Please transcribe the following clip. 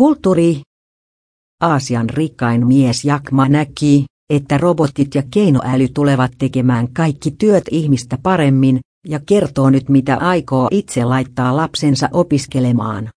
Kulttuuri. Aasian rikkain mies Jakma näki, että robotit ja keinoäly tulevat tekemään kaikki työt ihmistä paremmin, ja kertoo nyt mitä aikoo itse laittaa lapsensa opiskelemaan.